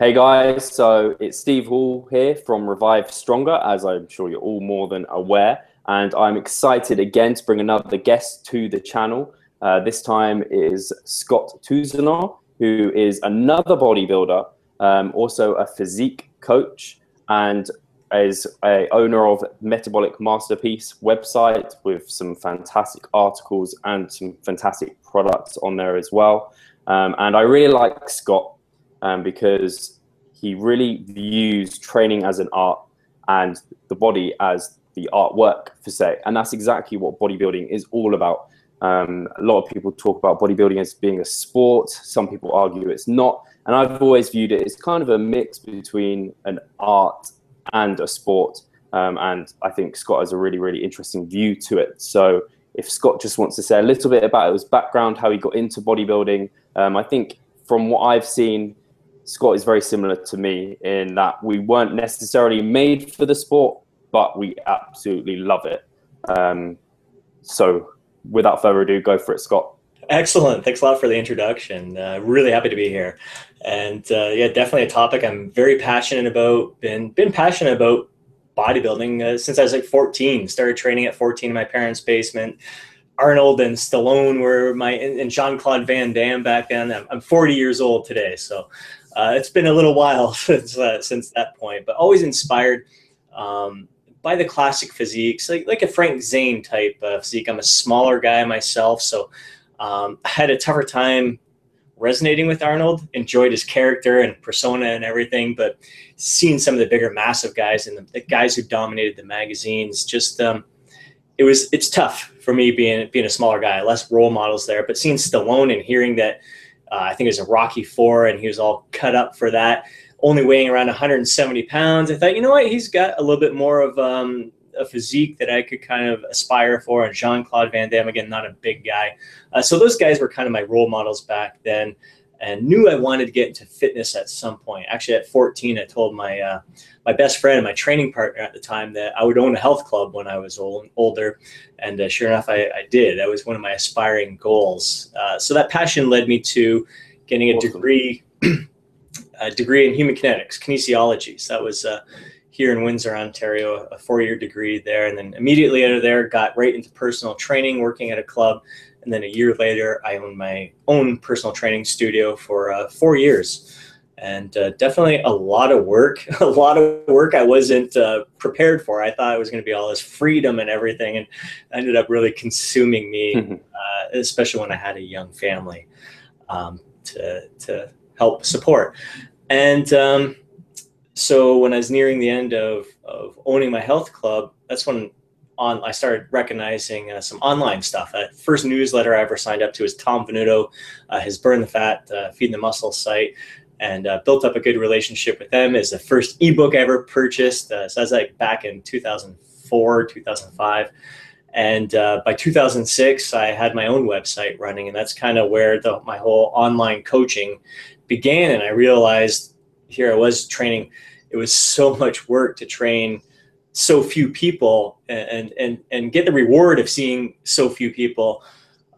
Hey guys, so it's Steve Hall here from Revive Stronger, as I'm sure you're all more than aware. And I'm excited again to bring another guest to the channel. Uh, this time is Scott Tousignant, who is another bodybuilder, um, also a physique coach, and is a owner of Metabolic Masterpiece website with some fantastic articles and some fantastic products on there as well. Um, and I really like Scott um, because he really views training as an art and the body as the artwork for say. And that's exactly what bodybuilding is all about. Um, a lot of people talk about bodybuilding as being a sport. Some people argue it's not. And I've always viewed it as kind of a mix between an art and a sport. Um, and I think Scott has a really, really interesting view to it. So if Scott just wants to say a little bit about his background, how he got into bodybuilding, um, I think from what I've seen, Scott is very similar to me in that we weren't necessarily made for the sport, but we absolutely love it. Um, so without further ado, go for it, Scott. Excellent. Thanks a lot for the introduction. Uh, really happy to be here. And uh, yeah, definitely a topic I'm very passionate about. Been been passionate about bodybuilding uh, since I was like 14. Started training at 14 in my parents' basement. Arnold and Stallone were my and Jean Claude Van Damme back then. I'm, I'm 40 years old today, so uh, it's been a little while since uh, since that point. But always inspired. Um, by the classic physiques, like like a Frank Zane type of physique. I'm a smaller guy myself, so um, I had a tougher time resonating with Arnold. Enjoyed his character and persona and everything, but seeing some of the bigger, massive guys and the, the guys who dominated the magazines, just um, it was it's tough for me being being a smaller guy, less role models there. But seeing Stallone and hearing that, uh, I think it was a Rocky Four, and he was all cut up for that only weighing around 170 pounds. I thought, you know what, he's got a little bit more of um, a physique that I could kind of aspire for. And Jean Claude Van Damme, again, not a big guy. Uh, so those guys were kind of my role models back then and knew I wanted to get into fitness at some point. Actually, at 14, I told my uh, my best friend and my training partner at the time that I would own a health club when I was old, older. And uh, sure enough, I, I, did. That was one of my aspiring goals. Uh, so that passion led me to getting a degree a degree in human kinetics, kinesiology. So that was uh, here in Windsor, Ontario, a four-year degree there, and then immediately out of there, got right into personal training, working at a club, and then a year later, I owned my own personal training studio for uh, four years. And uh, definitely a lot of work, a lot of work I wasn't uh, prepared for. I thought it was going to be all this freedom and everything, and ended up really consuming me, uh, especially when I had a young family um, to, to help support. And um, so when I was nearing the end of, of owning my health club, that's when on I started recognizing uh, some online stuff. Uh, first newsletter I ever signed up to is Tom Venuto, uh, his Burn the Fat, uh, Feed the Muscle site, and uh, built up a good relationship with them. Is the first ebook I ever purchased. Uh, so that's like back in 2004, 2005. And by 2006, I had my own website running, and that's kind of where the, my whole online coaching began and I realized here I was training, it was so much work to train so few people and and and get the reward of seeing so few people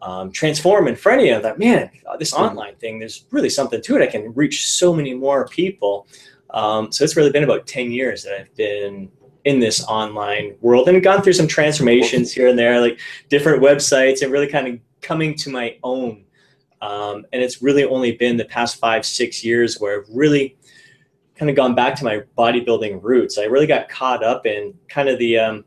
um, transform in front of you. That man, this hmm. online thing, there's really something to it. I can reach so many more people. Um, so it's really been about 10 years that I've been in this online world and gone through some transformations here and there, like different websites and really kind of coming to my own um, and it's really only been the past five, six years where I've really kind of gone back to my bodybuilding roots. I really got caught up in kind of the um,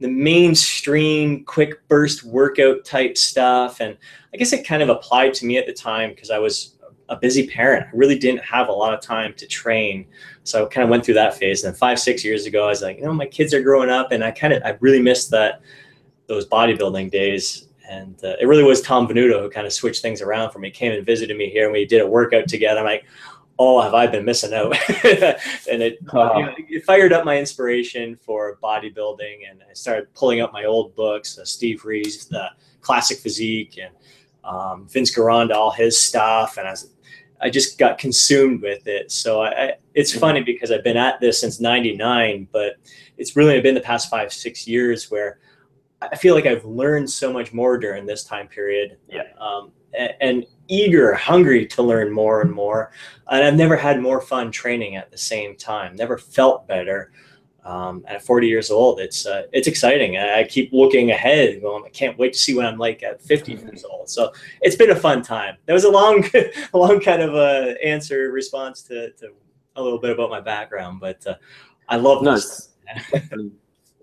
the mainstream quick burst workout type stuff, and I guess it kind of applied to me at the time because I was a busy parent. I really didn't have a lot of time to train, so I kind of went through that phase. And five, six years ago, I was like, you know, my kids are growing up, and I kind of I really missed that those bodybuilding days and uh, it really was Tom Venuto who kind of switched things around for me. He came and visited me here, and we did a workout together. I'm like, oh, have I been missing out? and it, Oh. you know, it fired up my inspiration for bodybuilding, and I started pulling up my old books, uh, Steve Reeves, the Classic Physique, and um, Vince Gironda, all his stuff, and I was, I just got consumed with it. So I, I, it's Mhm. funny because I've been at this since '99, but it's really been the past five, six years where I feel like I've learned so much more during this time period. Yeah. Um, and eager, hungry to learn more and more. And I've never had more fun training at the same time. Never felt better. Um, at 40 years old, it's uh, it's exciting. I keep looking ahead, going, I can't wait to see what I'm like at 50 Mhm. years old. So it's been a fun time. That was a long, a long kind of uh, answer response to, to a little bit about my background, but uh, I love No, this.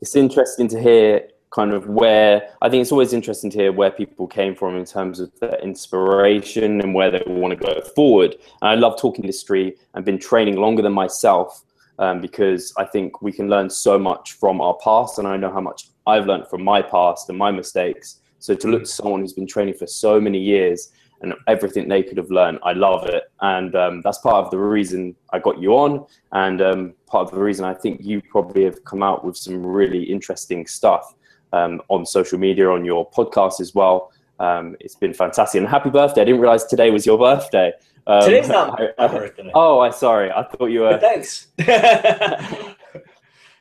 it's interesting to hear kind of where I think it's always interesting to hear where people came from in terms of their inspiration and where they want to go forward. And I love talking history and been training longer than myself um, because I think we can learn so much from our past, and I know how much I've learned from my past and my mistakes. So to look to someone who's been training for so many years and everything they could have learned, I love it, and um, that's part of the reason I got you on, and um, part of the reason I think you probably have come out with some really interesting stuff um, on social media, on your podcast as well. Um, it's been fantastic, and happy birthday! I didn't realize today was your birthday. Um, Today's not my, I- birthday. oh, I sorry. I thought you But were. thanks.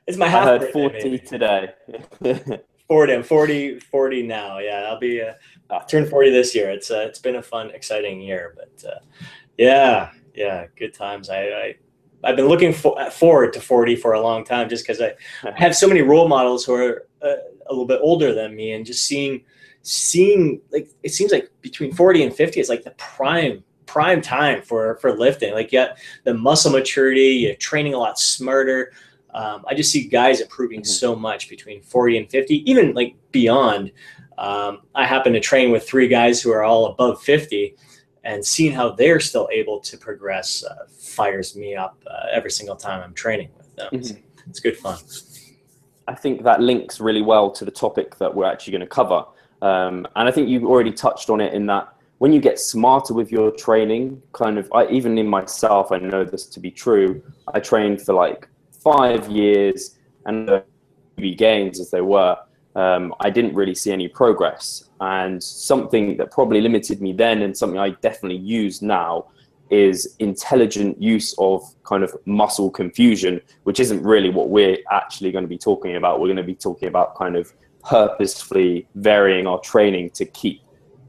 it's my I heard birthday, forty maybe. today. 40 i'm 40 40 now yeah i'll be uh, I'll turn 40 this year it's uh, it's been a fun exciting year but uh, yeah yeah good times i, I i've been looking for, forward to 40 for a long time just because i have so many role models who are uh, a little bit older than me and just seeing seeing like it seems like between 40 and 50 is like the prime prime time for for lifting like you got the muscle maturity you're training a lot smarter um, I just see guys improving Mhm. so much between 40 and 50, even like beyond. Um, I happen to train with three guys who are all above 50, and seeing how they're still able to progress uh, fires me up uh, every single time I'm training with them. It's, it's good fun. I think that links really well to the topic that we're actually going to cover. Um, and I think you've already touched on it in that when you get smarter with your training, kind of, I, even in myself, I know this to be true. I trained for like five years and the gains as they were. Um, I didn't really see any progress. And something that probably limited me then and something I definitely use now is intelligent use of kind of muscle confusion, which isn't really what we're actually going to be talking about. We're going to be talking about kind of purposefully varying our training to keep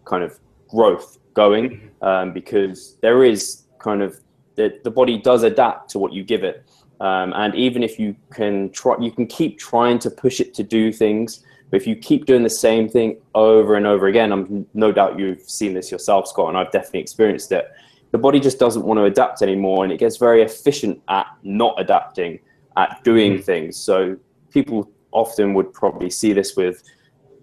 kind of growth going um, because there is kind of the, the body does adapt to what you give it. Um, and even if you can try, you can keep trying to push it to do things. But if you keep doing the same thing over and over again, I'm no doubt you've seen this yourself, Scott, and I've definitely experienced it. The body just doesn't want to adapt anymore, and it gets very efficient at not adapting, at doing Mhm. things. So people often would probably see this with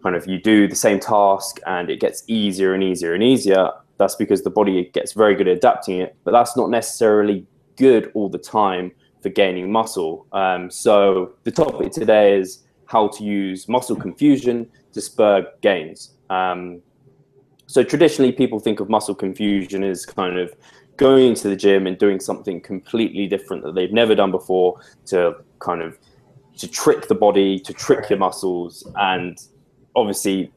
kind of you do the same task and it gets easier and easier and easier. That's because the body gets very good at adapting it, but that's not necessarily good all the time for gaining muscle. Um, so the topic today is how to use muscle confusion to spur gains. Um, so traditionally, people think of muscle confusion as kind of going to the gym and doing something completely different that they've never done before to kind of to trick the body, to trick your muscles, and obviously,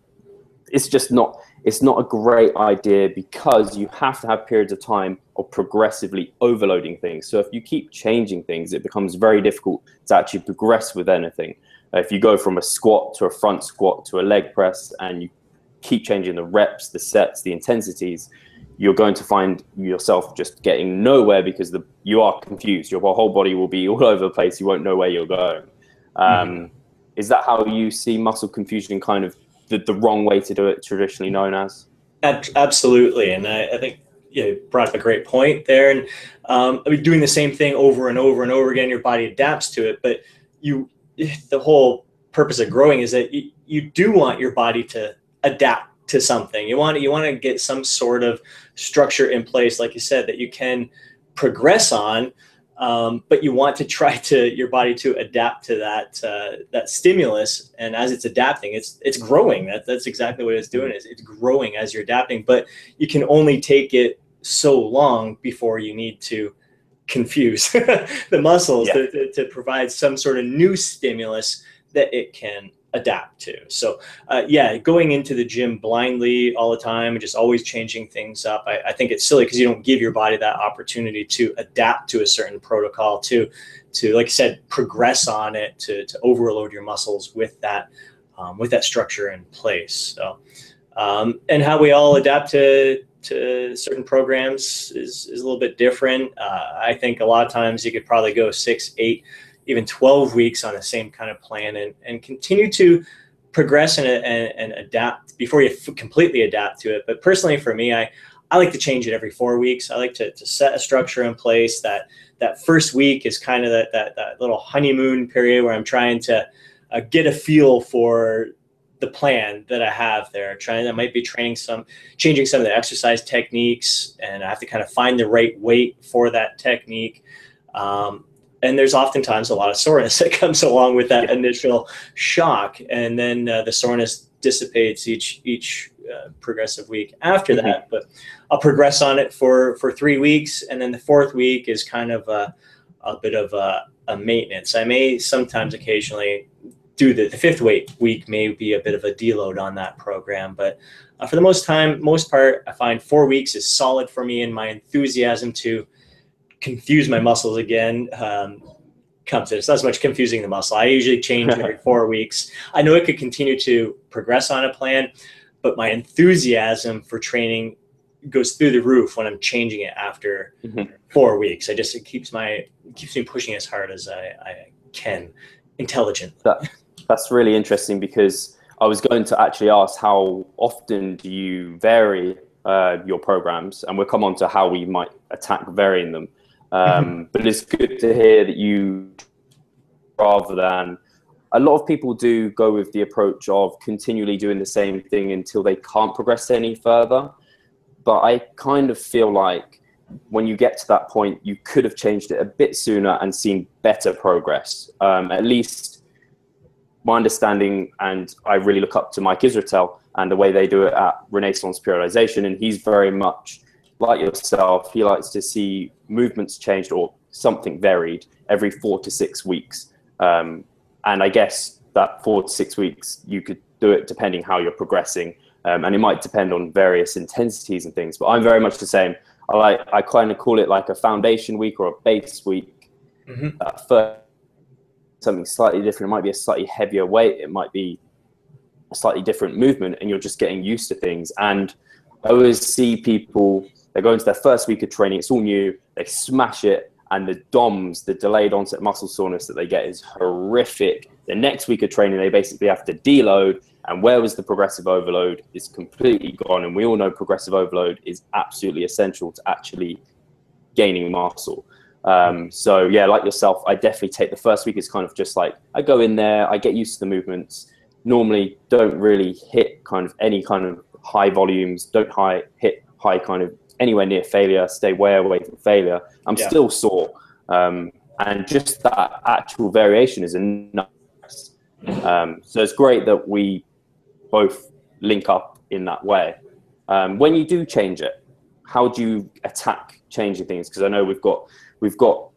it's just not it's not a great idea because you have to have periods of time of progressively overloading things. So if you keep changing things, it becomes very difficult to actually progress with anything. If you go from a squat to a front squat to a leg press and you keep changing the reps, the sets, the intensities, you're going to find yourself just getting nowhere because the you are confused. Your whole body will be all over the place. You won't know where you're going. Um, Is that how you see muscle confusion? Kind of the, the wrong way to do it, traditionally known as. Absolutely, and I, I think you brought up a great point there. And um, I mean, doing the same thing over and over and over again, your body adapts to it. But you, the whole purpose of growing is that you, you do want your body to adapt to something. You want you want to get some sort of structure in place, like you said, that you can progress on. Um, but you want to try to your body to adapt to that uh, that stimulus, and as it's adapting, it's it's growing. That, that's exactly what it's doing. Is it's growing as you're adapting, but you can only take it so long before you need to confuse the muscles yeah. to, to, to, provide some sort of new stimulus that it can adapt to. So, uh, yeah, going into the gym blindly all the time and just always changing things up, I, I think it's silly because you don't give your body that opportunity to adapt to a certain protocol, to, to like I said, progress on it, to, to overload your muscles with that, um, with that structure in place. So, um, and how we all adapt to to certain programs is, is a little bit different. Uh, I think a lot of times you could probably go six, eight, even 12 weeks on the same kind of plan and, and continue to progress and, and, and adapt before you f- completely adapt to it. But personally, for me, I, I like to change it every four weeks. I like to, to set a structure in place that that first week is kind of that, that, that little honeymoon period where I'm trying to uh, get a feel for the plan that I have there. Trying, I might be training some, changing some of the exercise techniques, and I have to kind of find the right weight for that technique. Um, and there's oftentimes a lot of soreness that comes along with that initial shock, and then uh, the soreness dissipates each each uh, progressive week after mm-hmm. that. But I'll progress on it for for three weeks, and then the fourth week is kind of a, a bit of a, a maintenance. I may sometimes occasionally do the, the fifth week week may be a bit of a deload on that program, but uh, for the most time, most part, I find four weeks is solid for me, and my enthusiasm to confuse my muscles again um, comes in. It's not as much confusing the muscle. I usually change every four weeks. I know it could continue to progress on a plan, but my enthusiasm for training goes through the roof when I'm changing it after mm-hmm. four weeks. I just it keeps my it keeps me pushing as hard as I, I can. Intelligent. That, that's really interesting because I was going to actually ask how often do you vary uh, your programs, and we'll come on to how we might attack varying them. Um, mm-hmm. But it's good to hear that you, rather than a lot of people do go with the approach of continually doing the same thing until they can't progress any further. But I kind of feel like when you get to that point, you could have changed it a bit sooner and seen better progress. Um, at least my understanding, and I really look up to Mike Israetel and the way they do it at Renaissance Periodization, and he's very much like yourself. He likes to see movements changed or something varied every four to six weeks. Um, and I guess that four to six weeks, you could do it depending how you're progressing, um, and it might depend on various intensities and things. But I'm very much the same. I like I kind of call it like a foundation week or a base week. Mm-hmm. Uh, first something slightly different. It might be a slightly heavier weight. It might be a slightly different movement, and you're just getting used to things. And I always see people they go into their first week of training. It's all new. They smash it, and the DOMS, the delayed onset muscle soreness that they get, is horrific. The next week of training, they basically have to deload. And where was the progressive overload is completely gone. And we all know progressive overload is absolutely essential to actually gaining muscle. Um, so yeah, like yourself, I definitely take the first week is kind of just like I go in there, I get used to the movements. Normally, don't really hit kind of any kind of high volumes. Don't high hit high kind of anywhere near failure. Stay way away from failure. I'm yeah. still sore, um, and just that actual variation is enough. Um, so it's great that we both link up in that way. Um, when you do change it, how do you attack changing things? Because I know we've got we've got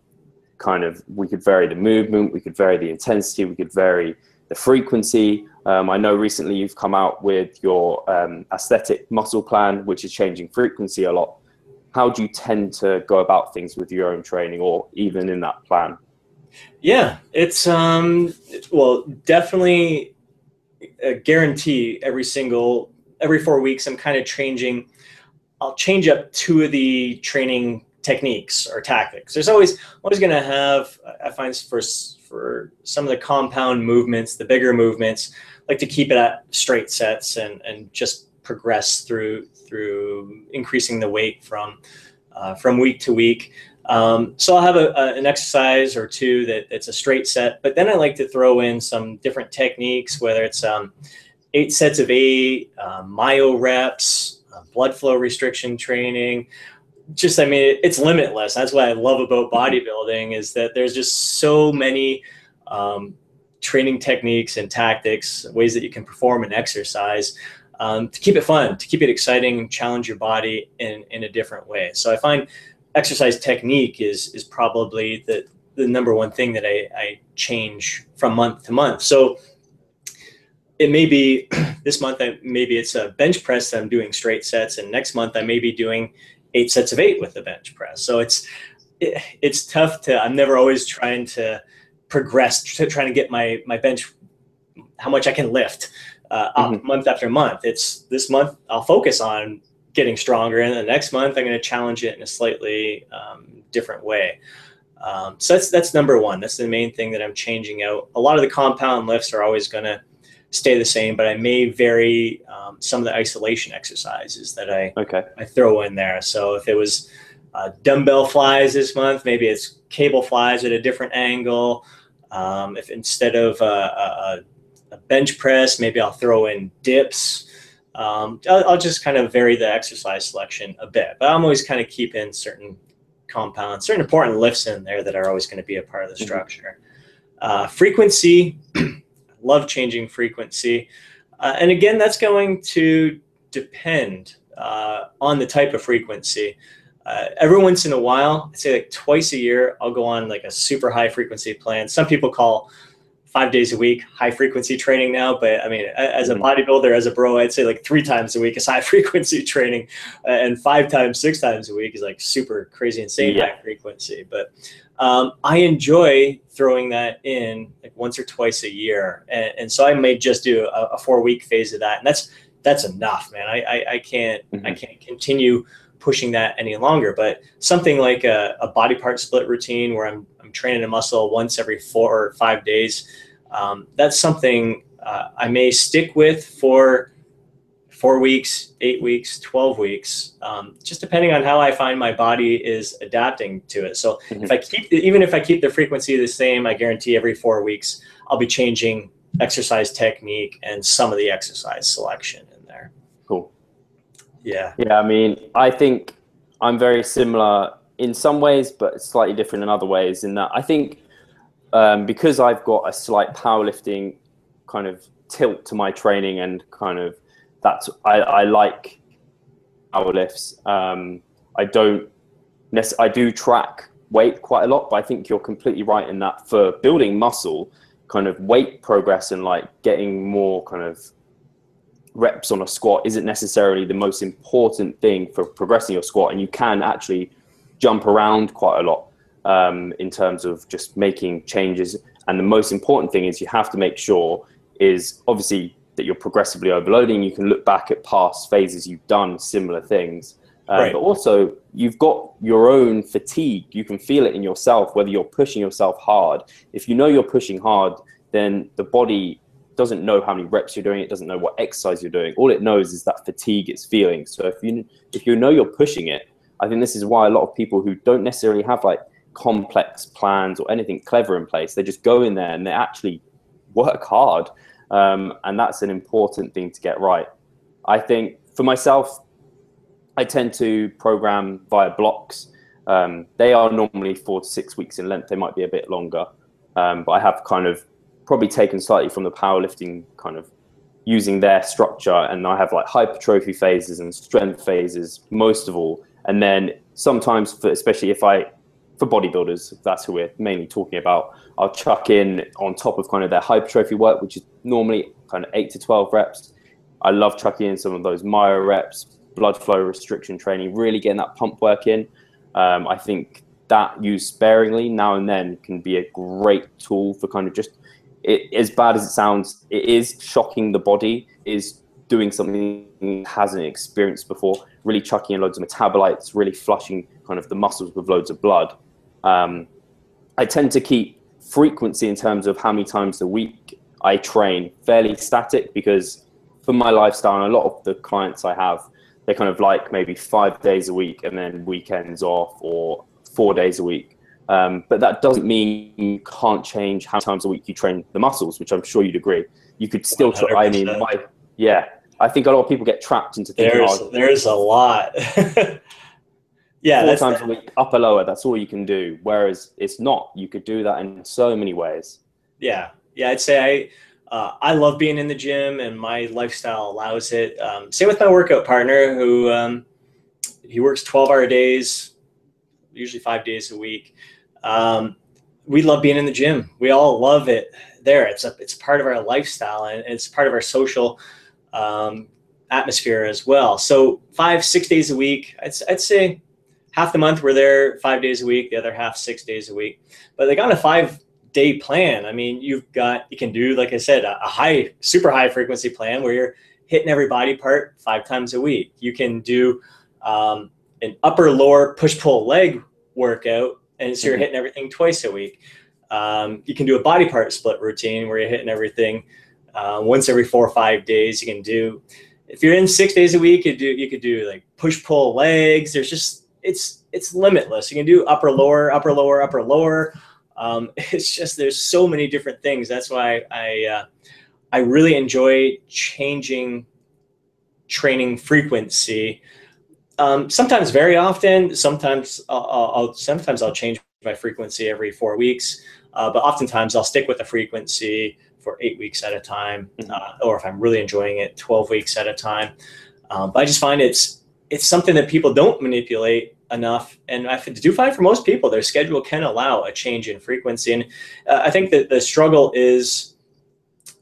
kind of we could vary the movement, we could vary the intensity, we could vary the frequency. Um, I know recently you've come out with your um, aesthetic muscle plan, which is changing frequency a lot. How do you tend to go about things with your own training, or even in that plan? Yeah, it's um, well, definitely a guarantee every single every four weeks. I'm kind of changing. I'll change up two of the training techniques or tactics. There's always always going to have. I find for for some of the compound movements, the bigger movements, like to keep it at straight sets and and just progress through through increasing the weight from uh, from week to week. Um, so I'll have a, a, an exercise or two that it's a straight set, but then I like to throw in some different techniques, whether it's um, eight sets of eight, uh, myo reps, uh, blood flow restriction training, just i mean it's limitless that's what i love about bodybuilding is that there's just so many um, training techniques and tactics ways that you can perform and exercise um, to keep it fun to keep it exciting challenge your body in, in a different way so i find exercise technique is is probably the the number one thing that I, I change from month to month. So it may be this month I, maybe it's a bench press that I'm doing straight sets, and next month I may be doing eight sets of eight with the bench press. So it's it, it's tough to. I'm never always trying to progress to trying to get my my bench how much I can lift uh, mm-hmm. month after month. It's this month I'll focus on getting stronger, and the next month I'm going to challenge it in a slightly um, different way. Um, so that's that's number one. That's the main thing that I'm changing out. A lot of the compound lifts are always going to stay the same, but I may vary um, some of the isolation exercises that I okay. I throw in there. So if it was uh, dumbbell flies this month, maybe it's cable flies at a different angle. Um, if instead of a, a, a, bench press, maybe I'll throw in dips. Um, I'll, I'll, just kind of vary the exercise selection a bit, but I'm always kind of keeping certain compounds, certain important lifts in there that are always going to be a part of the mm-hmm. structure. Uh, frequency, love changing frequency. Uh, and again, that's going to depend uh, on the type of frequency. Uh, every once in a while, I'd say like twice a year, I'll go on like a super high frequency plan. Some people call five days a week high frequency training now, but I mean, as a mm-hmm. bodybuilder, as a bro, I'd say like three times a week is high frequency training, uh, and five times, six times a week is like super crazy, insane yeah. high frequency. But um, I enjoy throwing that in like once or twice a year, and, and so I may just do a, a, four week phase of that, and that's that's enough, man. I I, I can't mm-hmm. I can't continue pushing that any longer. But something like a, a, body part split routine where I'm I'm training a muscle once every four or five days, um, that's something uh, I may stick with for four weeks, eight weeks, 12 weeks, um, just depending on how I find my body is adapting to it. So mm-hmm. if I keep, even if I keep the frequency the same, I guarantee every four weeks, I'll be changing exercise technique and some of the exercise selection in there. Cool. Yeah. Yeah. I mean, I think I'm very similar in some ways, but slightly different in other ways in that I think um, because I've got a slight powerlifting kind of tilt to my training and kind of that's I, I like power lifts. Um, I don't I do track weight quite a lot, but I think you're completely right in that for building muscle, kind of weight progress and like getting more kind of reps on a squat isn't necessarily the most important thing for progressing your squat, and you can actually jump around quite a lot um, in terms of just making changes. And the most important thing is you have to make sure is obviously that you're progressively overloading. You can look back at past phases you've done similar things. Um, right. But also, you've got your own fatigue. You can feel it in yourself, whether you're pushing yourself hard. If you know you're pushing hard, then the body doesn't know how many reps you're doing. It doesn't know what exercise you're doing. All it knows is that fatigue it's feeling. So if you if you know you're pushing it, I think this is why a lot of people who don't necessarily have like complex plans or anything clever in place, they just go in there and they actually work hard um, and that's an important thing to get right. I think for myself, I tend to program via blocks. Um, they are normally four to six weeks in length. They might be a bit longer, um, but I have kind of probably taken slightly from the powerlifting kind of using their structure, and I have like hypertrophy phases and strength phases most of all, and then sometimes, for, especially if I for bodybuilders, that's who we're mainly talking about. I'll chuck in on top of kind of their hypertrophy work, which is normally kind of eight to 12 reps. I love chucking in some of those myo reps, blood flow restriction training, really getting that pump work in. Um, I think that used sparingly now and then can be a great tool for kind of just it, as bad as it sounds, it is shocking the body, is doing something it hasn't experienced before, really chucking in loads of metabolites, really flushing kind of the muscles with loads of blood. Um, I tend to keep frequency in terms of how many times a week I train fairly static because for my lifestyle and a lot of the clients I have, they kind of like maybe five days a week and then weekends off or four days a week. Um, but that doesn't mean you can't change how many times a week you train the muscles, which I'm sure you'd agree. You could still try. I mean, my, yeah, I think a lot of people get trapped into thinking. There's, oh, there's a lot. yeah, four times a week, upper lower. That's all you can do. Whereas it's not. You could do that in so many ways. Yeah, yeah. I'd say I uh, I love being in the gym, and my lifestyle allows it. Um, same with my workout partner, who um, he works twelve hour days, usually five days a week. Um, we love being in the gym. We all love it there. It's a it's part of our lifestyle and it's part of our social um, atmosphere as well. So five six days a week. I'd, I'd say half the month we're there five days a week. The other half six days a week. But like on a five day plan, I mean, you've got you can do like I said a, a high super high frequency plan where you're hitting every body part five times a week. You can do um, an upper lower push pull leg workout and so you're mm-hmm. hitting everything twice a week. Um, you can do a body part split routine where you're hitting everything uh, once every four or five days. You can do if you're in six days a week, you do you could do like push pull legs. There's just it's it's limitless. You can do upper lower upper lower upper lower. Um, it's just there's so many different things. That's why I uh, I really enjoy changing training frequency um, sometimes very often. Sometimes I'll, I'll, sometimes I'll change my frequency every four weeks, uh, but oftentimes I'll stick with the frequency for eight weeks at a time, mm-hmm. uh, or if I'm really enjoying it, twelve weeks at a time. Um, but I just find it's it's something that people don't manipulate enough, and I do find for most people their schedule can allow a change in frequency, and uh, I think that the struggle is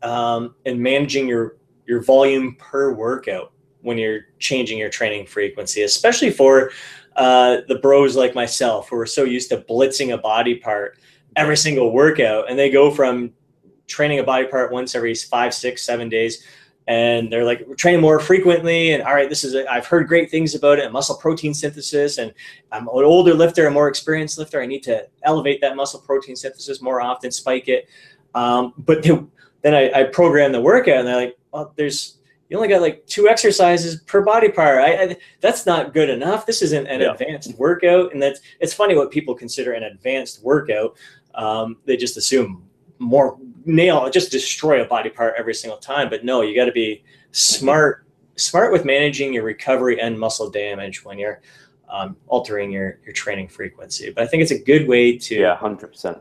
um, in managing your your volume per workout when you're changing your training frequency, especially for uh, the bros like myself who are so used to blitzing a body part every single workout, and they go from training a body part once every five, six, seven days, and they're like We're training more frequently. And all right, this is i have heard great things about it, muscle protein synthesis, and I'm an older lifter, a more experienced lifter. I need to elevate that muscle protein synthesis more often, spike it. Um, but then I, I program the workout, and they're like, well, there's you only got like two exercises per body part. I, I, that's not good enough. This isn't an yeah. advanced workout, and that's it's funny what people consider an advanced workout. Um, they just assume more nail, just destroy a body part every single time. But no, you got to be smart, smart with managing your recovery and muscle damage when you're um, altering your your training frequency. But I think it's a good way to yeah, hundred percent,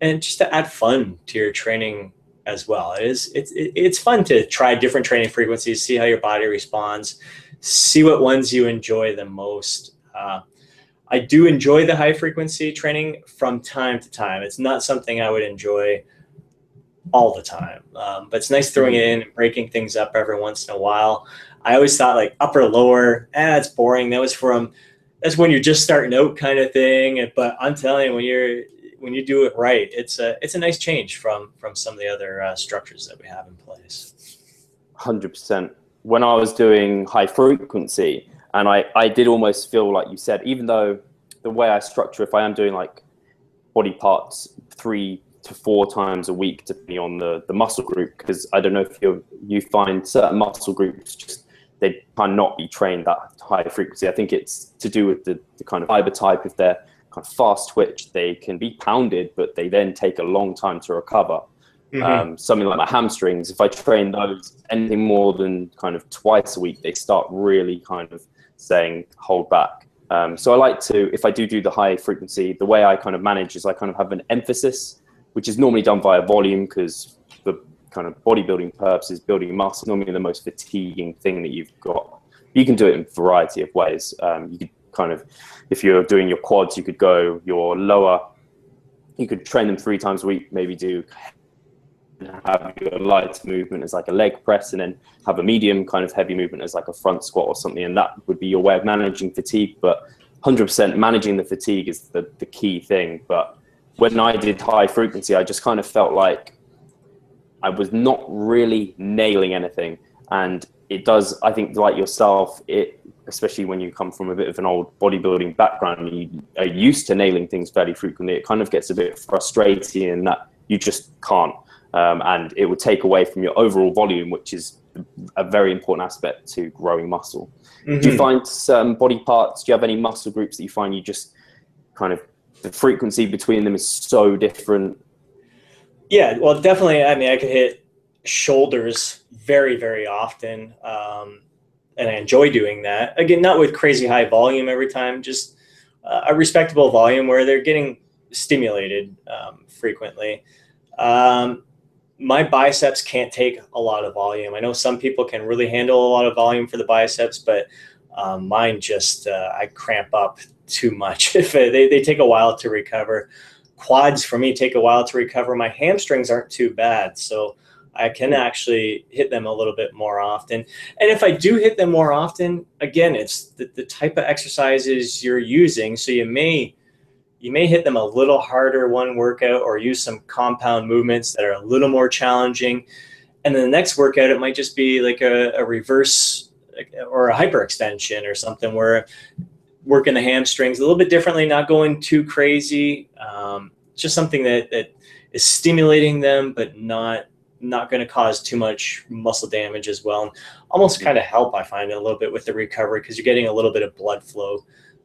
and just to add fun to your training as well. It is it's it's fun to try different training frequencies, see how your body responds, see what ones you enjoy the most. Uh, I do enjoy the high frequency training from time to time. It's not something I would enjoy all the time, um, but it's nice throwing it in and breaking things up every once in a while. I always thought like upper lower, eh, that's boring. That was from that's when you're just starting out kind of thing. But I'm telling you, when you're when you do it right, it's a it's a nice change from from some of the other uh, structures that we have in place. Hundred percent. When I was doing high frequency, and I I did almost feel like you said, even though the way I structure, if I am doing like body parts three to four times a week, depending on the the muscle group, because I don't know if you you find certain muscle groups just they cannot be trained that high frequency. I think it's to do with the, the kind of fiber type if they're kind of fast twitch, they can be pounded, but they then take a long time to recover. Mm-hmm. Um, something like my hamstrings, if I train those anything more than kind of twice a week, they start really kind of saying hold back. Um, so I like to, if I do do the high frequency, the way I kind of manage is I kind of have an emphasis, which is normally done via volume because the kind of bodybuilding purposes, building muscle, normally the most fatiguing thing that you've got. You can do it in a variety of ways. Um, you could kind of if you're doing your quads, you could go your lower. You could train them three times a week. Maybe do have your light movement as like a leg press, and then have a medium kind of heavy movement as like a front squat or something. And that would be your way of managing fatigue. But 100% managing the fatigue is the, the key thing. But when I did high frequency, I just kind of felt like I was not really nailing anything. And it does, I think, like yourself, it especially when you come from a bit of an old bodybuilding background and you are used to nailing things fairly frequently, it kind of gets a bit frustrating in that you just can't. Um, and it will take away from your overall volume, which is a very important aspect to growing muscle. Mm-hmm. Do you find certain body parts, do you have any muscle groups that you find you just kind of, the frequency between them is so different? Yeah, well, definitely. I mean, I could hit shoulders very, very often. Um, and I enjoy doing that. Again, not with crazy high volume every time, just uh, a respectable volume where they're getting stimulated um, frequently. Um, my biceps can't take a lot of volume. I know some people can really handle a lot of volume for the biceps, but Um, mine just uh, I cramp up too much. if they, they take a while to recover, quads for me take a while to recover. My hamstrings aren't too bad, so I can actually hit them a little bit more often. And if I do hit them more often, again, it's the, the type of exercises you're using. So you may you may hit them a little harder one workout or use some compound movements that are a little more challenging. And then the next workout, it might just be like a, a reverse or a hyperextension or something where working the hamstrings a little bit differently, not going too crazy. Um, just something that, that is stimulating them, but not not going to cause too much muscle damage as well. And almost kind of help, I find, a little bit with the recovery because you're getting a little bit of blood flow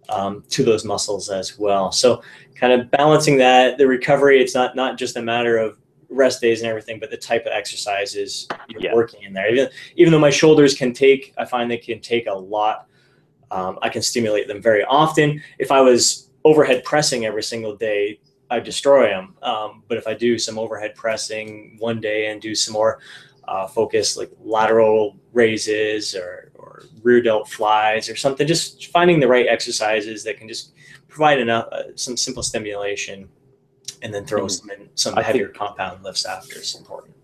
um, to those muscles as well. So kind of balancing that, the recovery, it's not not just a matter of rest days and everything, but the type of exercises you're yeah. working in there. Even even though my shoulders can take, I find they can take a lot. Um, I can stimulate them very often. If I was overhead pressing every single day, I destroy them. Um, but if I do some overhead pressing one day and do some more uh, focus like lateral raises or, or rear delt flies or something, just finding the right exercises that can just provide enough uh, some simple stimulation, and then throw mm-hmm. some in, some I heavier compound lifts after is important.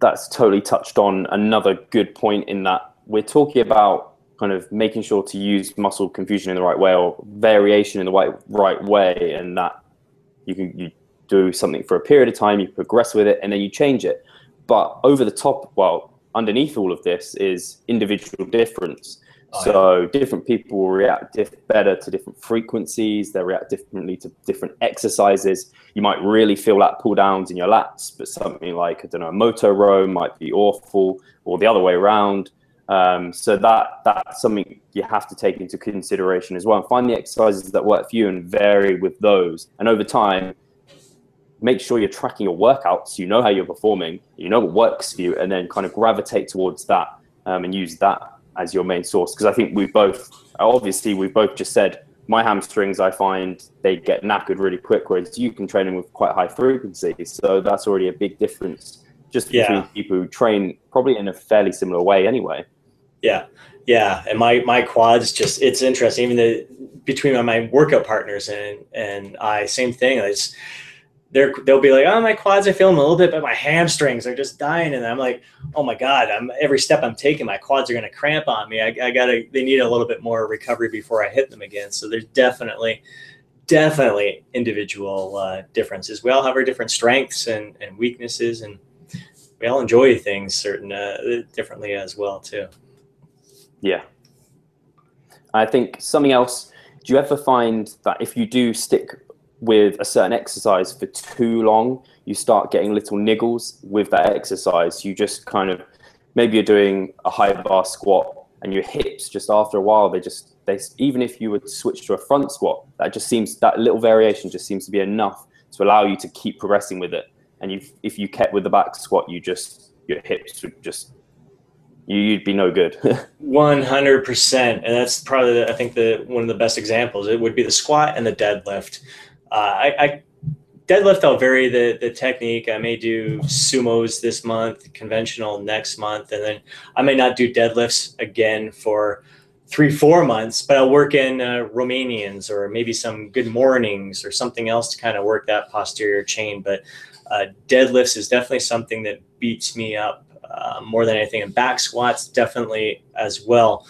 That's totally touched on another good point in that we're talking about kind of making sure to use muscle confusion in the right way or variation in the right right way, and that you can you do something for a period of time, you progress with it, and then you change it. But over the top, well, underneath all of this is individual difference. Oh, so yeah. different people will react diff- better to different frequencies. They react differently to different exercises. You might really feel that pull downs in your lats, but something like I don't know, a moto row might be awful, or the other way around. Um, so that that's something you have to take into consideration as well. And find the exercises that work for you and vary with those. And over time, make sure you're tracking your workouts. You know how you're performing. You know what works for you, and then kind of gravitate towards that um, and use that as your main source. Because I think we both, obviously, we've both just said my hamstrings. I find they get knackered really quick, whereas you can train them with quite high frequency. So that's already a big difference just yeah. between people who train probably in a fairly similar way anyway. Yeah, yeah, and my my quads just it's interesting. Even the between my, my workout partners and and I, same thing. It's they're they'll be like, oh, my quads are feeling a little bit, but my hamstrings are just dying. And I'm like, oh my god, I'm every step I'm taking, my quads are going to cramp on me. I, I gotta, they need a little bit more recovery before I hit them again. So there's definitely, definitely individual uh, differences. We all have our different strengths and and weaknesses, and we all enjoy things certain uh, differently as well too. Yeah, I think something else. Do you ever find that if you do stick with a certain exercise for too long, you start getting little niggles with that exercise. You just kind of maybe you're doing a high bar squat and your hips just after a while they just they even if you would switch to a front squat, that just seems that little variation just seems to be enough to allow you to keep progressing with it. And you, if you kept with the back squat, you just your hips would just you'd be no good. One hundred percent, and that's probably the, I think the one of the best examples. It would be the squat and the deadlift. Uh, I, I, deadlift. I'll vary the the technique. I may do sumos this month, conventional next month, and then I may not do deadlifts again for three four months. But I'll work in uh, Romanians or maybe some good mornings or something else to kind of work that posterior chain. But uh, deadlifts is definitely something that beats me up uh, more than anything, and back squats definitely as well.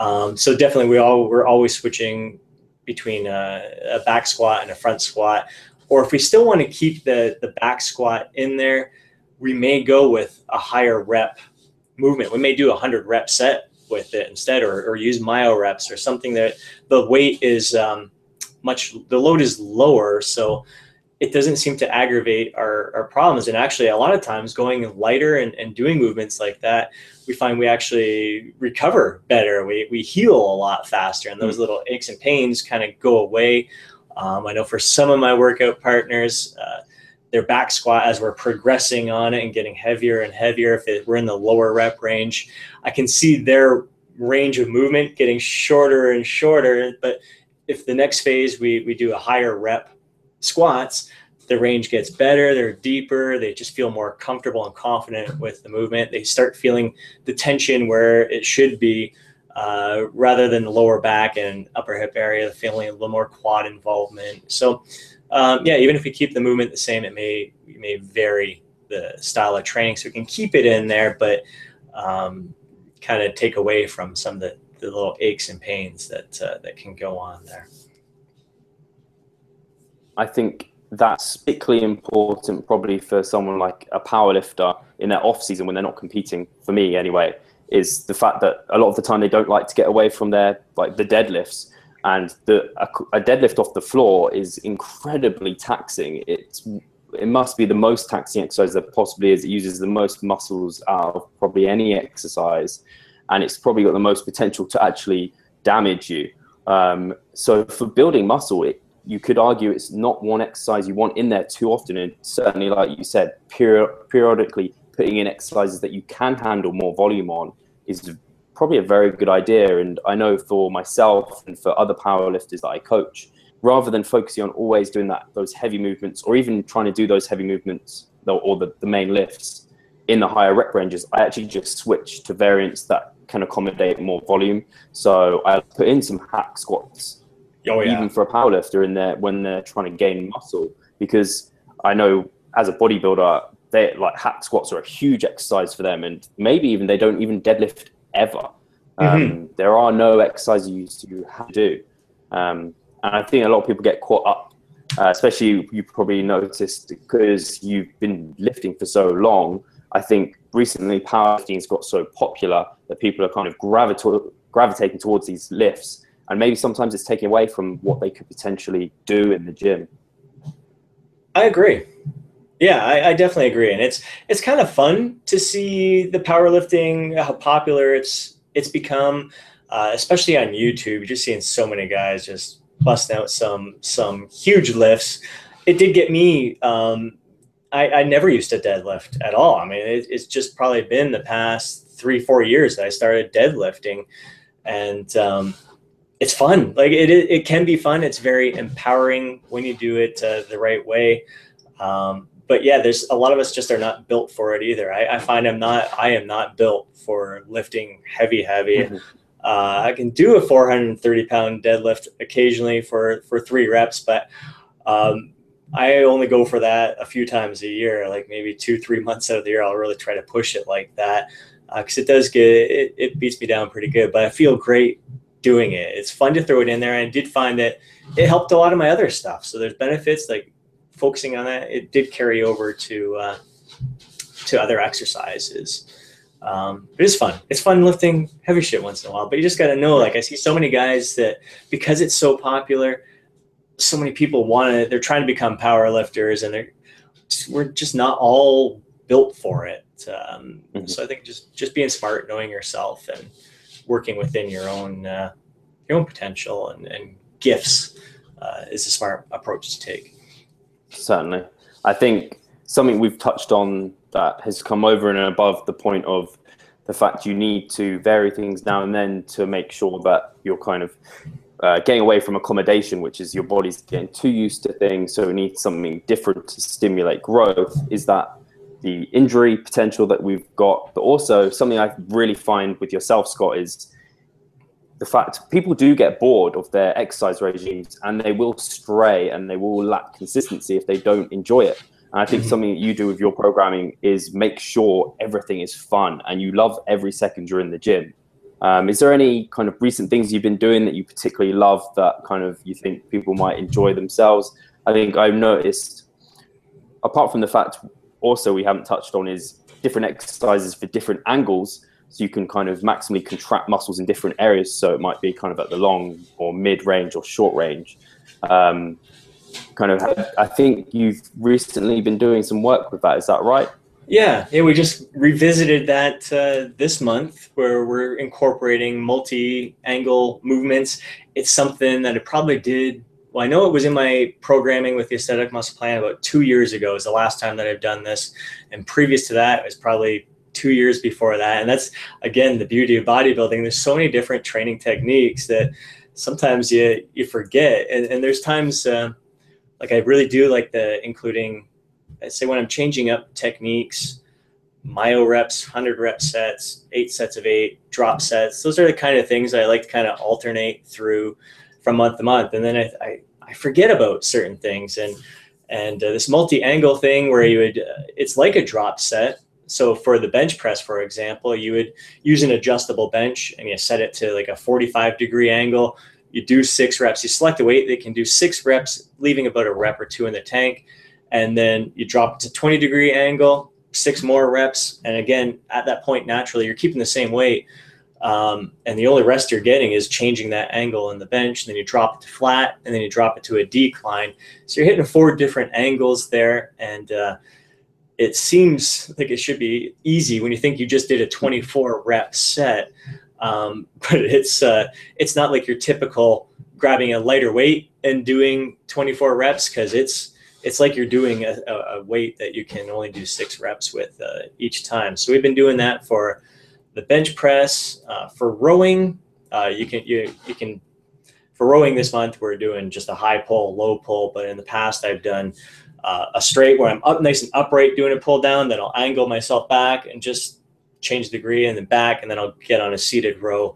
Um, so definitely, we all we're always switching between a, a, back squat and a front squat. Or if we still want to keep the the back squat in there, we may go with a higher rep movement. We may do a hundred rep set with it instead, or, or use myo reps or something that the weight is um, much the load is lower, so it doesn't seem to aggravate our, our problems. And actually, a lot of times going lighter and, and doing movements like that, we find we actually recover better. We, we heal a lot faster, and those mm. little aches and pains kind of go away. Um, I know for some of my workout partners, uh, their back squat, as we're progressing on it and getting heavier and heavier, if it, we're in the lower rep range, I can see their range of movement getting shorter and shorter. But if the next phase we, we do a higher rep squats, the range gets better, they're deeper, they just feel more comfortable and confident with the movement. They start feeling the tension where it should be uh, rather than the lower back and upper hip area, feeling a little more quad involvement. So, um, yeah, even if we keep the movement the same, it may we may vary the style of training, so we can keep it in there, but um, kind of take away from some of the, the little aches and pains that uh, that can go on there. I think that's particularly important probably for someone like a power lifter in their off season when they're not competing for me anyway is the fact that a lot of the time they don't like to get away from their like the deadlifts. And the a, a deadlift off the floor is incredibly taxing. It's it must be the most taxing exercise that possibly is. It uses the most muscles out of probably any exercise. And it's probably got the most potential to actually damage you. Um, so for building muscle it, you could argue it's not one exercise you want in there too often. And certainly, like you said, periodically putting in exercises that you can handle more volume on is probably a very good idea. And I know for myself and for other powerlifters that I coach, rather than focusing on always doing that those heavy movements or even trying to do those heavy movements or the, the main lifts in the higher rep ranges, I actually just switch to variants that can accommodate more volume. So I put in some hack squats oh, yeah. even for a powerlifter in there when they're trying to gain muscle. Because I know as a bodybuilder, they like hack squats are a huge exercise for them, and maybe even they don't even deadlift ever. Um, mm-hmm. there are no exercises you have to do, um, and I think a lot of people get caught up. Uh, especially you probably noticed because you've been lifting for so long. I think recently powerlifting has got so popular that people are kind of gravita- gravitating towards these lifts and maybe sometimes it's taking away from what they could potentially do in the gym. I agree. Yeah, I, I, definitely agree, and it's it's kind of fun to see the powerlifting how popular it's it's become, uh, especially on YouTube. Just seeing so many guys just busting out some some huge lifts. It did get me. Um, I, I never used to deadlift at all. I mean, it, it's just probably been the past three four years that I started deadlifting, and um, it's fun. Like it, it can be fun. It's very empowering when you do it uh, the right way. Um, but yeah, there's a lot of us just are not built for it either. I, I find I'm not. I am not built for lifting heavy, heavy. Mm-hmm. Uh, I can do a 430 pound deadlift occasionally for for three reps, but um, I only go for that a few times a year. Like maybe two, three months out of the year, I'll really try to push it like that because uh, it does get it, it beats me down pretty good. But I feel great doing it. It's fun to throw it in there. And I did find that it helped a lot of my other stuff. So there's benefits like focusing on that. It did carry over to uh, to other exercises. Um, it is fun. It's fun lifting heavy shit once in a while, but you just got to know. Like I see so many guys that because it's so popular, so many people want to. They're trying to become power lifters, and they're we're just not all built for it. Um, mm-hmm. So I think just just being smart, knowing yourself, and working within your own uh, your own potential and, and gifts uh, is a smart approach to take. Certainly, I think something we've touched on that has come over and above the point of the fact you need to vary things now and then to make sure that you're kind of uh, getting away from accommodation, which is your body's getting too used to things, so it needs something different to stimulate growth. Is that the injury potential that we've got, but also something I really find with yourself, Scott, is the fact people do get bored of their exercise regimes and they will stray and they will lack consistency if they don't enjoy it. And I think mm-hmm. something that you do with your programming is make sure everything is fun and you love every second you're in the gym. Um, is there any kind of recent things you've been doing that you particularly love that kind of you think people might enjoy themselves? I think I've noticed, apart from the fact also we haven't touched on is different exercises for different angles. So you can kind of maximally contract muscles in different areas. So it might be kind of at the long or mid range or short range. Um, kind of i think you've recently been doing some work with that. Is that right? Yeah. Yeah we just revisited that uh, this month where we're incorporating multi-angle movements. It's something that it probably did well, I know it was in my programming with the aesthetic muscle plan about two years ago is the last time that I've done this. And previous to that, it was probably two years before that. And that's, again, the beauty of bodybuilding. There's so many different training techniques that sometimes you, you forget. And, and there's times, uh, like I really do like the including, I say when I'm changing up techniques, myo reps, 100 rep sets, eight sets of eight, drop sets. Those are the kind of things I like to kind of alternate through from month to month. And then I, I, I forget about certain things. And, and uh, this multi-angle thing where you would, uh, it's like a drop set. So for the bench press, for example, you would use an adjustable bench and you set it to like a 45 degree angle. You do six reps. You select a weight that can do six reps, leaving about a rep or two in the tank. And then you drop it to 20 degree angle, six more reps. And again, at that point, naturally, you're keeping the same weight. Um, and the only rest you're getting is changing that angle in the bench. And then you drop it to flat and then you drop it to a decline. So you're hitting four different angles there. And uh, it seems like it should be easy when you think you just did a 24 rep set. Um, but it's uh, it's not like your typical grabbing a lighter weight and doing 24 reps because it's it's like you're doing a, a, weight that you can only do six reps with uh, each time. So we've been doing that for the bench press, uh, for rowing. Uh, you can you you can for rowing this month we're doing just a high pull, low pull. But in the past I've done uh, a straight where I'm up nice and upright doing a pull down. Then I'll angle myself back and just change the degree and then back, and then I'll get on a seated row.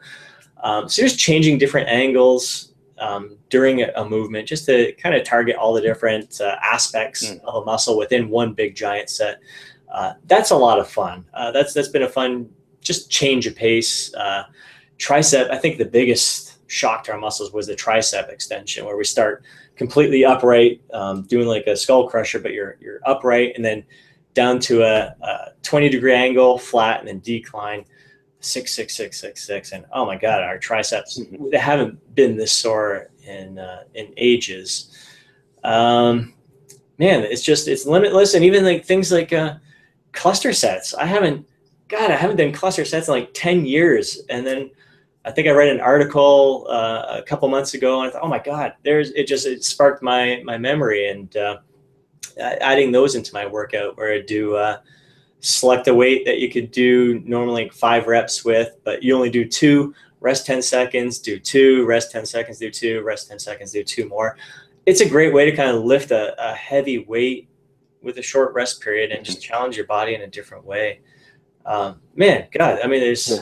Um, so just changing different angles um, during a, a, movement just to kind of target all the different uh, aspects mm. of a muscle within one big giant set. Uh, that's a lot of fun. Uh, that's that's been a fun just change of pace. Uh, tricep, I think the biggest shock to our muscles was the tricep extension, where we start completely upright, um, doing like a skull crusher, but you're you're upright, and then down to a, a 20 degree angle, flat, and then decline six six six six six and oh my god our triceps mm-hmm. they haven't been this sore in uh, in ages um man it's just it's limitless and even like things like uh cluster sets i haven't god i haven't done cluster sets in like 10 years and then i think i read an article uh, a couple months ago and i thought oh my god there's it just it sparked my my memory and uh adding those into my workout where i do uh select a weight that you could do normally five reps with, but you only do two, rest 10 seconds, do two, rest 10 seconds, do two, rest 10 seconds, do two more. It's a great way to kind of lift a, a heavy weight with a short rest period and just challenge your body in a different way. Um, man, God, I mean, there's,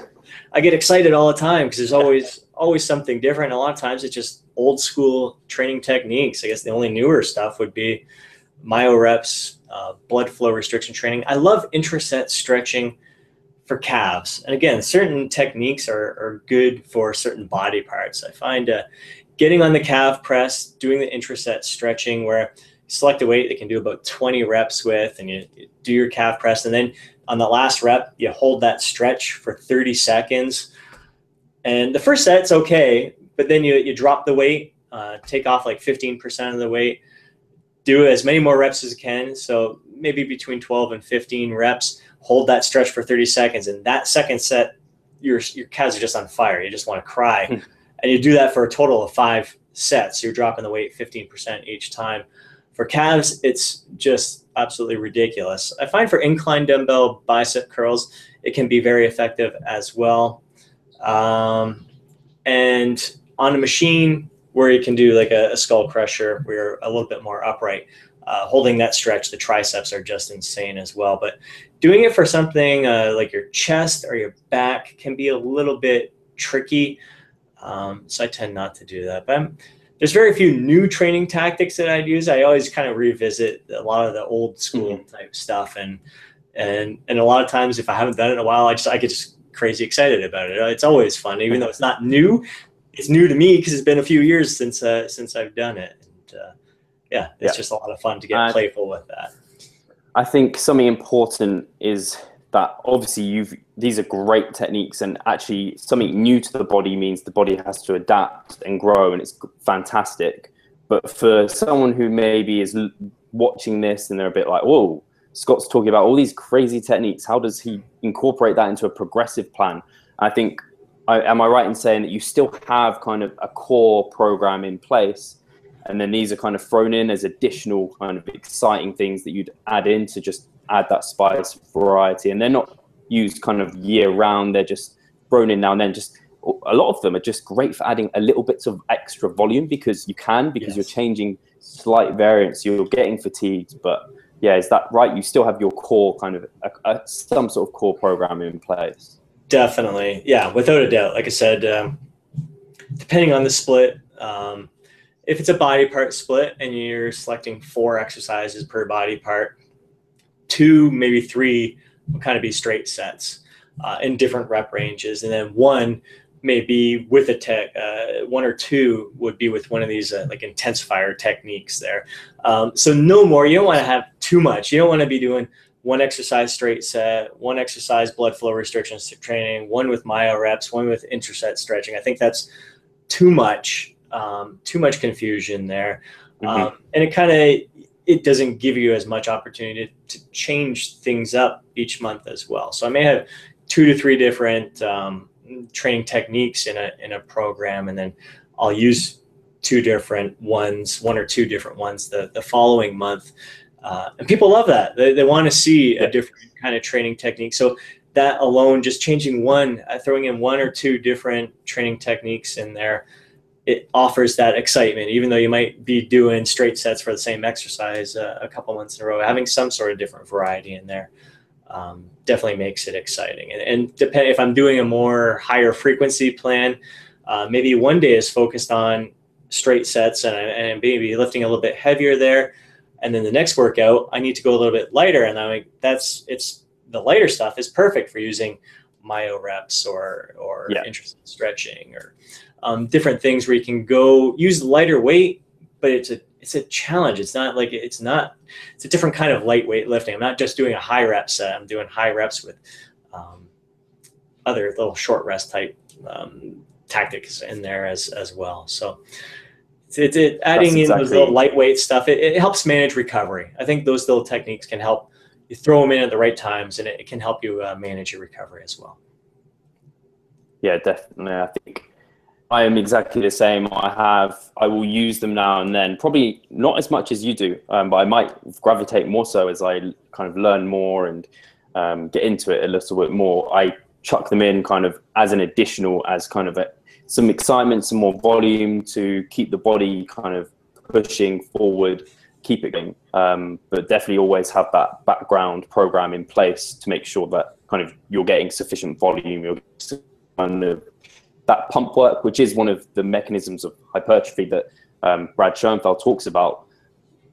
I get excited all the time because there's always, always something different. A lot of times it's just old school training techniques. I guess the only newer stuff would be myo reps, uh, blood flow restriction training. I love intraset stretching for calves. And again, certain techniques are, are good for certain body parts. I find uh, getting on the calf press, doing the intraset stretching where select a weight that can do about 20 reps with and you, you do your calf press. And then on the last rep, you hold that stretch for 30 seconds. And the first set's okay, but then you, you drop the weight, uh, take off like 15% of the weight do as many more reps as you can. So maybe between 12 and 15 reps, hold that stretch for 30 seconds. And that second set, your, your calves are just on fire. You just want to cry. Hmm. and you do that for a total of five sets. You're dropping the weight 15% each time. For calves, it's just absolutely ridiculous. I find for incline dumbbell bicep curls, it can be very effective as well. Um, and on a machine, where you can do like a, a skull crusher where you're a little bit more upright. Uh, holding that stretch, the triceps are just insane as well. But doing it for something uh, like your chest or your back can be a little bit tricky. Um, so I tend not to do that. But I'm, there's very few new training tactics that I'd use. I always kind of revisit a lot of the old school mm-hmm. type stuff, and and and a lot of times if I haven't done it in a while, I just I get just crazy excited about it. It's always fun, even though it's not new it's new to me because it's been a few years since uh, since I've done it. And uh, yeah, it's yeah. just a lot of fun to get uh, playful with that. I think something important is that obviously you've these are great techniques and actually something new to the body means the body has to adapt and grow and it's fantastic. But for someone who maybe is watching this and they're a bit like whoa scott's talking about all these crazy techniques. How does he incorporate that into a progressive plan? I think I, am I right in saying that you still have kind of a core program in place, and then these are kind of thrown in as additional kind of exciting things that you'd add in to just add that spice variety, and they're not used kind of year round. They're just thrown in now and then. Just a lot of them are just great for adding a little bits of extra volume because you can because yes. you're changing slight variants. You're getting fatigued, but yeah, is that right? You still have your core kind of a, a, some sort of core program in place. Definitely, yeah, without a doubt. Like I said, um, depending on the split, um, if it's a body part split and you're selecting four exercises per body part, two maybe three will kind of be straight sets uh, in different rep ranges, and then one maybe with a tech, uh, one or two would be with one of these uh, like intensifier techniques there. Um, so no more. You don't want to have too much. You don't want to be doing one exercise straight set, one exercise blood flow restriction training, one with myo reps, one with interset stretching. I think that's too much, um, too much confusion there, mm-hmm. um, and it kind of it doesn't give you as much opportunity to, change things up each month as well. So I may have two to three different um, training techniques in a in a program, and then I'll use two different ones, one or two different ones the the following month. Uh, and people love that. They, they want to see a different kind of training technique. So that alone, just changing one, uh, throwing in one or two different training techniques in there, it offers that excitement. Even though you might be doing straight sets for the same exercise uh, a couple months in a row, having some sort of different variety in there um, definitely makes it exciting. And, and depend if I'm doing a more higher frequency plan, uh, maybe one day is focused on straight sets and, and maybe lifting a little bit heavier there. And then the next workout, I need to go a little bit lighter. And I'm like, that's it's the lighter stuff is perfect for using myo reps or or yeah. intraset stretching or um, different things where you can go use lighter weight, but it's a it's a challenge. It's not like it's not. It's a different kind of lightweight lifting. I'm not just doing a high rep set. I'm doing high reps with um, other little short rest type um, tactics in there as as well. So it's, it, adding exactly. in those little lightweight stuff. It, it, helps manage recovery. I think those little techniques can help. You throw them in at the right times, and it, it can help you uh, manage your recovery as well. Yeah, definitely. I think I am exactly the same. I have, I will use them now and then, probably not as much as you do, um, but I might gravitate more so as I kind of learn more and um, get into it a little bit more. I chuck them in kind of as an additional, as kind of a, some excitement, some more volume to keep the body kind of pushing forward, keep it going. Um, but definitely always have that background program in place to make sure that kind of you're getting sufficient volume, you're kind of that pump work, which is one of the mechanisms of hypertrophy that um, Brad Schoenfeld talks about,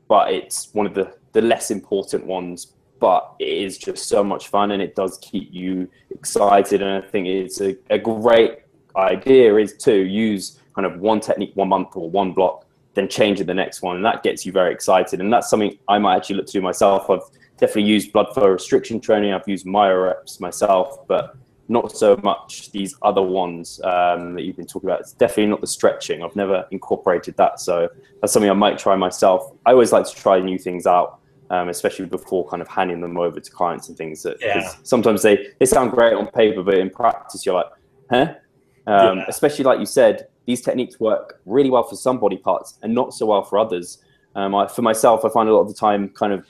but it's one of the, the less important ones. But it is just so much fun and it does keep you excited. And I think it's a, a great idea is to use kind of one technique one month or one block, then change it the next one. And that gets you very excited. And that's something I might actually look to do myself. I've definitely used blood flow restriction training, I've used myo reps myself, but not so much these other ones um, that you've been talking about. It's definitely not the stretching. I've never incorporated that, so that's something I might try myself. I always like to try new things out, um, especially before kind of handing them over to clients and things. That yeah. sometimes they they sound great on paper, but in practice you're like, huh? Um, yeah. Especially like you said, these techniques work really well for some body parts and not so well for others. Um, I, for myself, I find a lot of the time kind of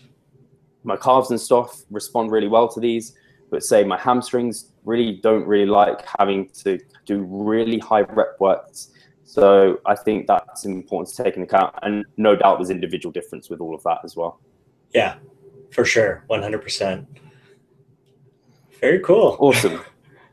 my calves and stuff respond really well to these but say my hamstrings really don't really like having to do really high rep works. So I think that's important to take into account, and no doubt there's individual difference with all of that as well. Yeah, for sure, one hundred percent. Very cool. Awesome.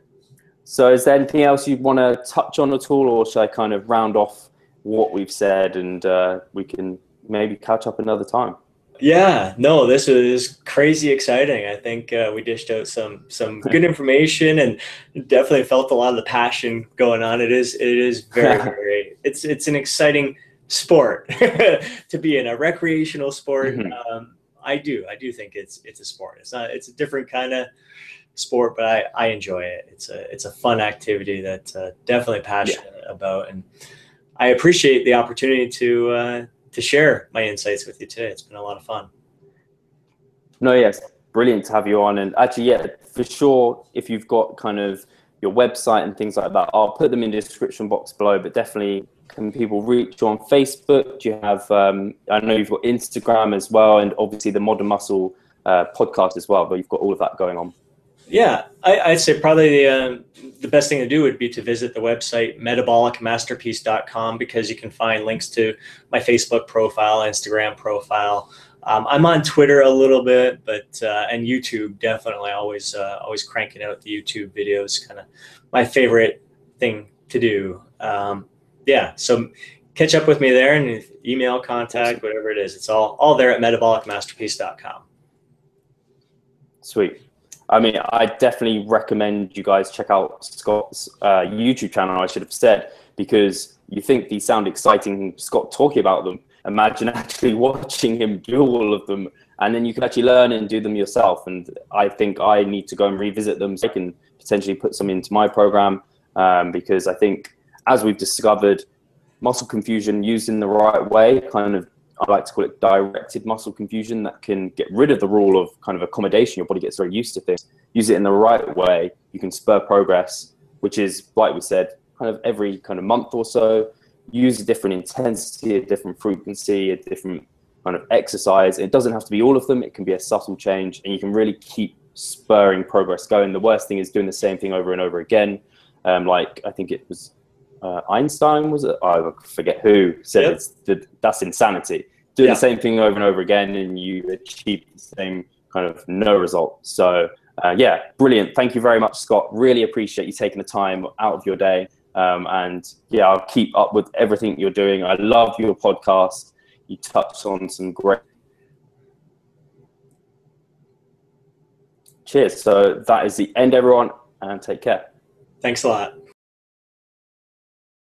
so, is there anything else you want to touch on at all, or should I kind of round off what we've said, and uh, we can maybe catch up another time? Yeah, no, this was crazy exciting. I think uh, we dished out some some good information and definitely felt a lot of the passion going on. It is it is very very it's it's an exciting sport to be in a recreational sport. Mm-hmm. Um, I do I do think it's it's a sport. It's not it's a different kind of sport, but I I enjoy it. It's a it's a fun activity that uh, definitely passionate yeah. about, and I appreciate the opportunity to. Uh, to share my insights with you today. It's been a lot of fun. No, yes, brilliant to have you on. And actually, yeah, for sure, if you've got kind of your website and things like that, I'll put them in the description box below. But definitely, can people reach you on Facebook? Do you have? Um, I know you've got Instagram as well, and obviously the Modern Muscle uh, podcast as well. But you've got all of that going on. Yeah, I, would say probably the, uh, the best thing to do would be to visit the website metabolicmasterpiece.com because you can find links to my Facebook profile, Instagram profile, Um, I'm on Twitter a little bit, but uh, and YouTube definitely always uh, always cranking out the YouTube videos. Kind of my favorite thing to do. Um, yeah, so catch up with me there and email contact whatever it is. It's all all there at metabolicmasterpiece.com. Sweet. I mean, I definitely recommend you guys check out Scott's uh, YouTube channel. I should have said because you think these sound exciting. Scott talking about them. Imagine actually watching him do all of them, and then you can actually learn and do them yourself. And I think I need to go and revisit them so I can potentially put some into my program um, because I think, as we've discovered, muscle confusion used in the right way kind of I like to call it directed muscle confusion that can get rid of the rule of kind of accommodation. Your body gets very used to things. Use it in the right way. You can spur progress, which is, like we said, kind of every kind of month or so. Use a different intensity, a different frequency, a different kind of exercise. It doesn't have to be all of them. It can be a subtle change, and you can really keep spurring progress going. The worst thing is doing the same thing over and over again. Um, like I think it was uh, Einstein was it? I forget who said yep. that's insanity. Do the same thing over and over again, and you achieve the same kind of no result. So uh, yeah, brilliant. Thank you very much, Scott. Really appreciate you taking the time out of your day. Um, and yeah, I'll keep up with everything you're doing. I love your podcast. You touched on some great. Cheers. So that is the end, everyone, and take care. Thanks a lot.